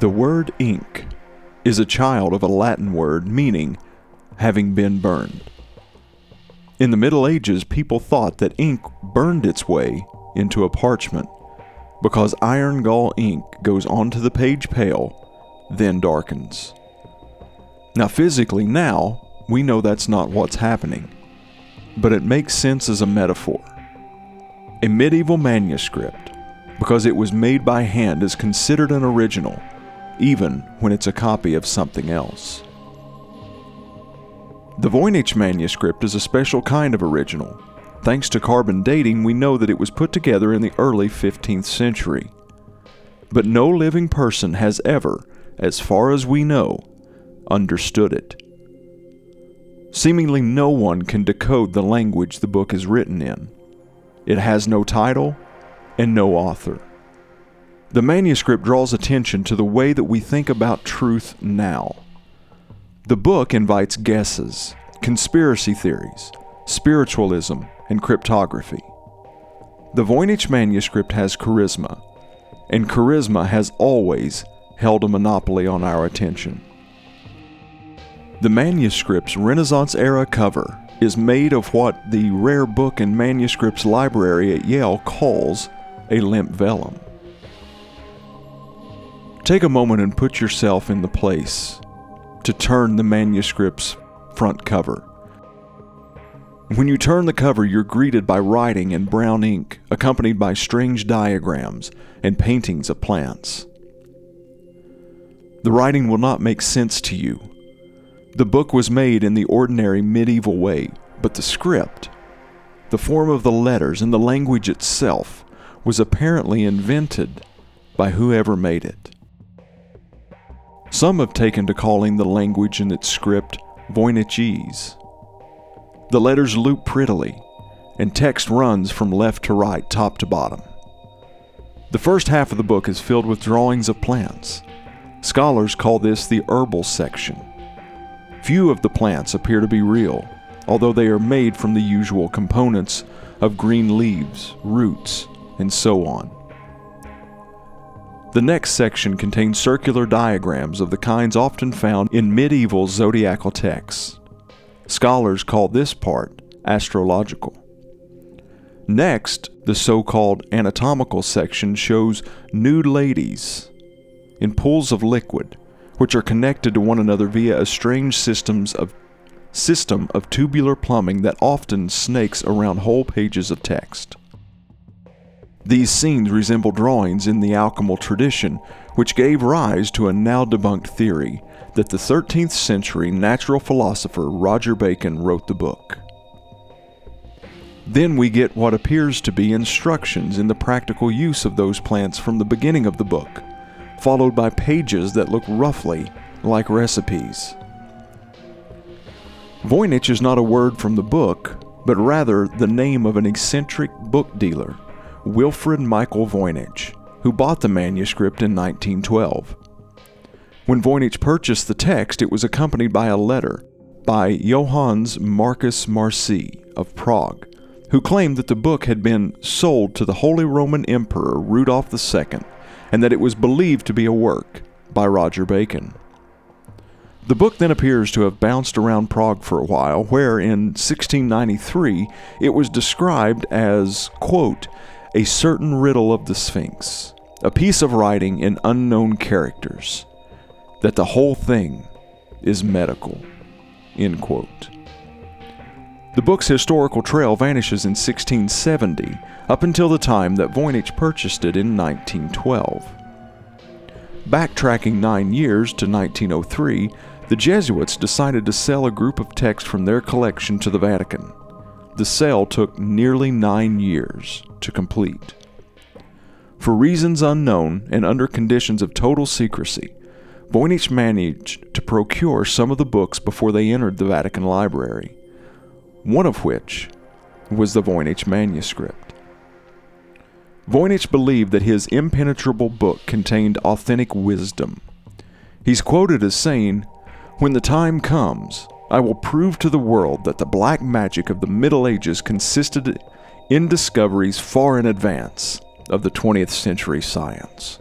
The word ink is a child of a Latin word meaning having been burned. In the Middle Ages, people thought that ink burned its way into a parchment because iron gall ink goes onto the page pale, then darkens. Now, physically, now, we know that's not what's happening, but it makes sense as a metaphor. A medieval manuscript, because it was made by hand, is considered an original, even when it's a copy of something else. The Voynich manuscript is a special kind of original. Thanks to carbon dating, we know that it was put together in the early 15th century. But no living person has ever, as far as we know, understood it. Seemingly no one can decode the language the book is written in. It has no title and no author. The manuscript draws attention to the way that we think about truth now. The book invites guesses, conspiracy theories, spiritualism, and cryptography. The Voynich manuscript has charisma, and charisma has always held a monopoly on our attention. The manuscript's Renaissance era cover is made of what the Rare Book and Manuscripts Library at Yale calls a limp vellum. Take a moment and put yourself in the place to turn the manuscript's front cover. When you turn the cover, you're greeted by writing in brown ink, accompanied by strange diagrams and paintings of plants. The writing will not make sense to you. The book was made in the ordinary medieval way, but the script, the form of the letters, and the language itself was apparently invented by whoever made it. Some have taken to calling the language in its script Voynichese. The letters loop prettily, and text runs from left to right, top to bottom. The first half of the book is filled with drawings of plants. Scholars call this the herbal section. Few of the plants appear to be real, although they are made from the usual components of green leaves, roots, and so on. The next section contains circular diagrams of the kinds often found in medieval zodiacal texts. Scholars call this part astrological. Next, the so called anatomical section shows nude ladies in pools of liquid, which are connected to one another via a strange systems of system of tubular plumbing that often snakes around whole pages of text. These scenes resemble drawings in the alchemical tradition, which gave rise to a now debunked theory that the 13th century natural philosopher Roger Bacon wrote the book. Then we get what appears to be instructions in the practical use of those plants from the beginning of the book, followed by pages that look roughly like recipes. Voynich is not a word from the book, but rather the name of an eccentric book dealer Wilfrid Michael Voynich, who bought the manuscript in 1912. When Voynich purchased the text, it was accompanied by a letter by Johannes Marcus Marci of Prague, who claimed that the book had been sold to the Holy Roman Emperor Rudolf II and that it was believed to be a work by Roger Bacon. The book then appears to have bounced around Prague for a while, where in 1693 it was described as, quote, a certain riddle of the Sphinx, a piece of writing in unknown characters, that the whole thing is medical. End quote. The book's historical trail vanishes in 1670, up until the time that Voynich purchased it in 1912. Backtracking nine years to 1903, the Jesuits decided to sell a group of texts from their collection to the Vatican. The sale took nearly nine years to complete. For reasons unknown and under conditions of total secrecy, Voynich managed to procure some of the books before they entered the Vatican Library, one of which was the Voynich manuscript. Voynich believed that his impenetrable book contained authentic wisdom. He's quoted as saying, When the time comes, I will prove to the world that the black magic of the Middle Ages consisted in discoveries far in advance of the 20th century science.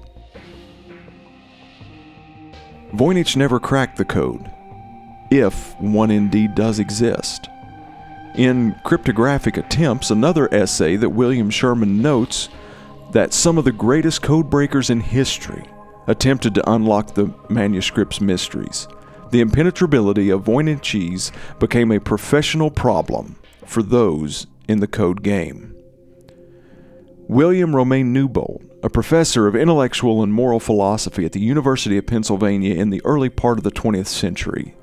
Voynich never cracked the code, if one indeed does exist. In Cryptographic Attempts, another essay that William Sherman notes that some of the greatest codebreakers in history attempted to unlock the manuscript's mysteries. The impenetrability of Voynichese became a professional problem for those in the code game. William Romaine Newbold, a professor of intellectual and moral philosophy at the University of Pennsylvania in the early part of the 20th century,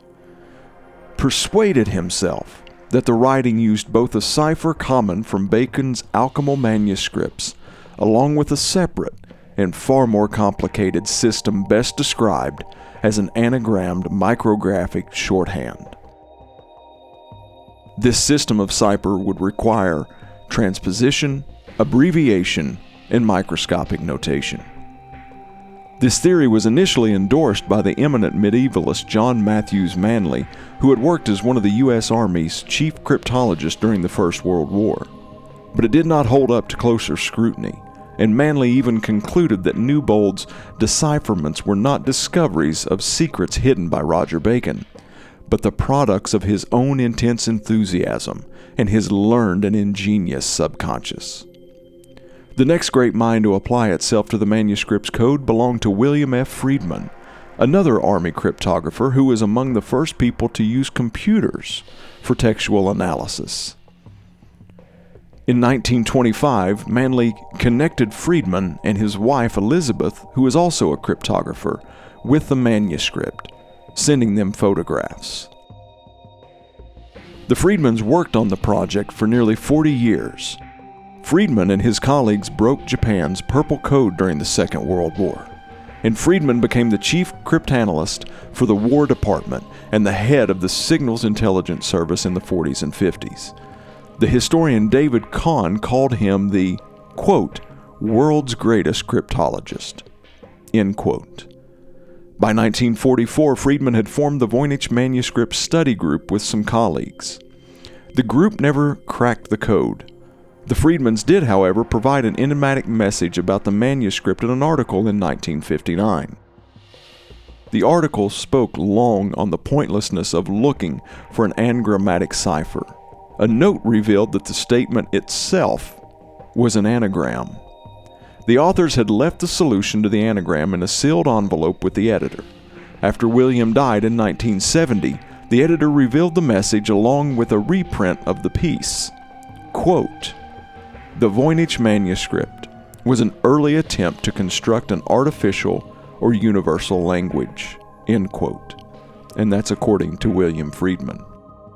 persuaded himself that the writing used both a cipher common from Bacon's alchemal manuscripts along with a separate and far more complicated system best described as an anagrammed micrographic shorthand. This system of cipher would require transposition, abbreviation, and microscopic notation. This theory was initially endorsed by the eminent medievalist John Matthews Manly, who had worked as one of the U.S. Army's chief cryptologists during the First World War. But it did not hold up to closer scrutiny, and Manly even concluded that Newbold's decipherments were not discoveries of secrets hidden by Roger Bacon, but the products of his own intense enthusiasm and his learned and ingenious subconscious. The next great mind to apply itself to the manuscript's code belonged to William F. Friedman, another Army cryptographer who was among the first people to use computers for textual analysis. In 1925, Manly connected Friedman and his wife Elizebeth, who was also a cryptographer, with the manuscript, sending them photographs. The Friedmans worked on the project for nearly 40 years, Friedman and his colleagues broke Japan's Purple Code during the Second World War, and Friedman became the chief cryptanalyst for the War Department and the head of the Signals Intelligence Service in the 40s and 50s. The historian David Kahn called him the, quote, world's greatest cryptologist, end quote. By 1944, Friedman had formed the Voynich Manuscript Study Group with some colleagues. The group never cracked the code, the Friedmans did, however, provide an enigmatic message about the manuscript in an article in 1959. The article spoke long on the pointlessness of looking for an anagrammatic cipher. A note revealed that the statement itself was an anagram. The authors had left the solution to the anagram in a sealed envelope with the editor. After William died in 1970, the editor revealed the message along with a reprint of the piece. Quote, the Voynich manuscript was an early attempt to construct an artificial or universal language. End quote. And that's according to William Friedman.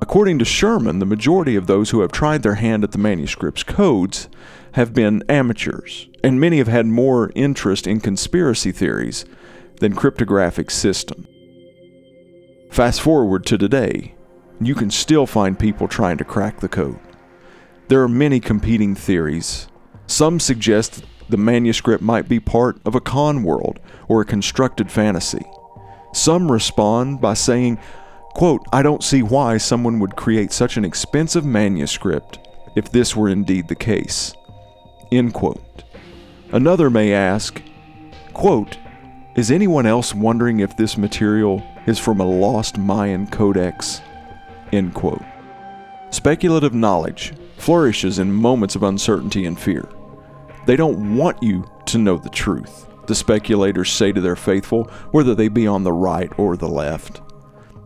According to Sherman, the majority of those who have tried their hand at the manuscript's codes have been amateurs, and many have had more interest in conspiracy theories than cryptographic systems. Fast forward to today, you can still find people trying to crack the code. There are many competing theories. Some suggest the manuscript might be part of a con world or a constructed fantasy. Some respond by saying, quote, I don't see why someone would create such an expensive manuscript if this were indeed the case. End quote. Another may ask, quote, Is anyone else wondering if this material is from a lost Mayan codex? End quote. Speculative knowledge flourishes in moments of uncertainty and fear. They don't want you to know the truth, the speculators say to their faithful, whether they be on the right or the left.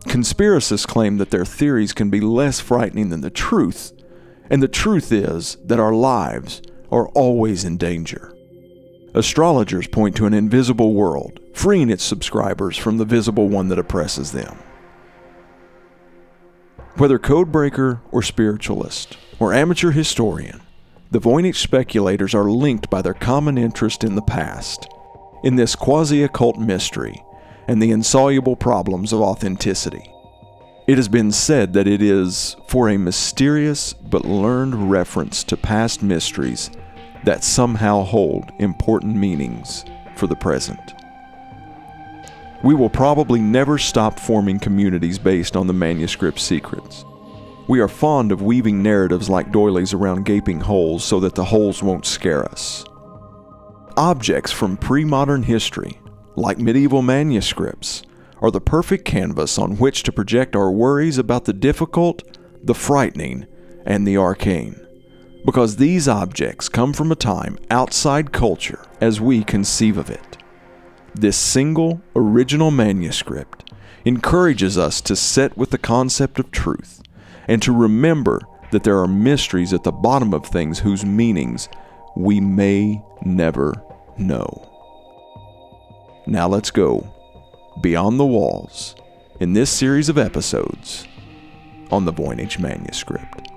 Conspiracists claim that their theories can be less frightening than the truth, and the truth is that our lives are always in danger. Astrologers point to an invisible world, freeing its subscribers from the visible one that oppresses them. Whether codebreaker or spiritualist, or amateur historian, the Voynich speculators are linked by their common interest in the past, in this quasi occult mystery, and the insoluble problems of authenticity. It has been said that it is for a mysterious but learned reference to past mysteries that somehow hold important meanings for the present. We will probably never stop forming communities based on the manuscript secrets. We are fond of weaving narratives like doilies around gaping holes so that the holes won't scare us. Objects from pre modern history, like medieval manuscripts, are the perfect canvas on which to project our worries about the difficult, the frightening, and the arcane. Because these objects come from a time outside culture as we conceive of it. This single, original manuscript encourages us to set with the concept of truth and to remember that there are mysteries at the bottom of things whose meanings we may never know. Now let's go beyond the walls in this series of episodes on the Voynich Manuscript.